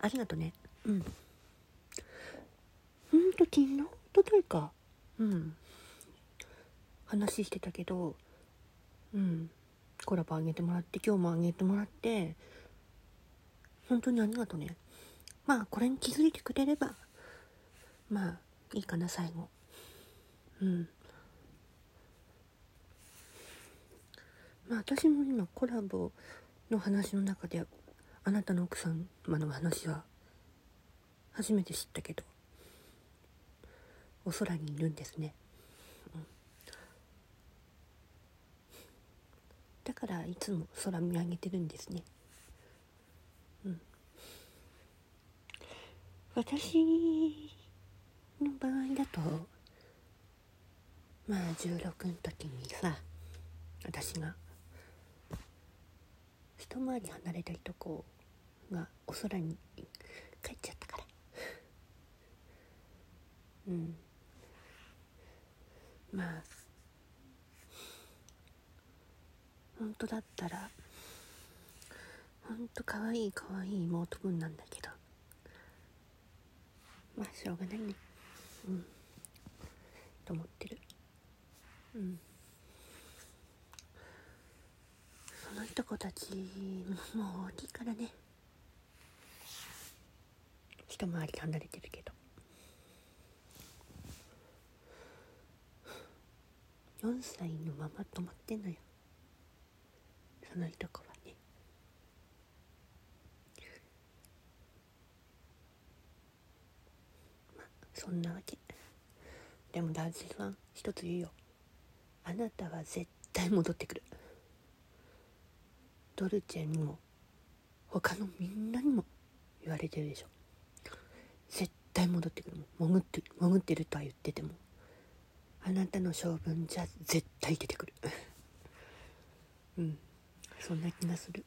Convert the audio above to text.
ありがとね。うん。ほんと昨日？とといか。うん。話してたけど。うん。コラボあげてもらって今日もあげてもらって。本当にありがとね。まあこれに気づいてくれればまあいいかな最後。うん。まあ私も今コラボの話の中であなたの奥様の話は初めて知ったけどお空にいるんですね、だからいつも空見上げてるんですね。うん。私の場合だとまあ16の時にさ私が一回り離れたいとこがお空に帰っちゃったから。うん。まあ本当だったら本当可愛い可愛い妹分なんだけど。まあしょうがないね。うん。と思ってる。うん。その人子たちもう大きいからね。一回り離れてるけど。4歳のまま止まってんのよ。その人子はね。まあそんなわけ。でも男性さん一つ言うよ。あなたは絶対戻ってくる。ドルチェにも他のみんなにも言われてるでしょ。絶対戻ってくるもん。潜って潜ってるとは言ってても。あなたの性分じゃ絶対出てくる。うん。そんな気がする。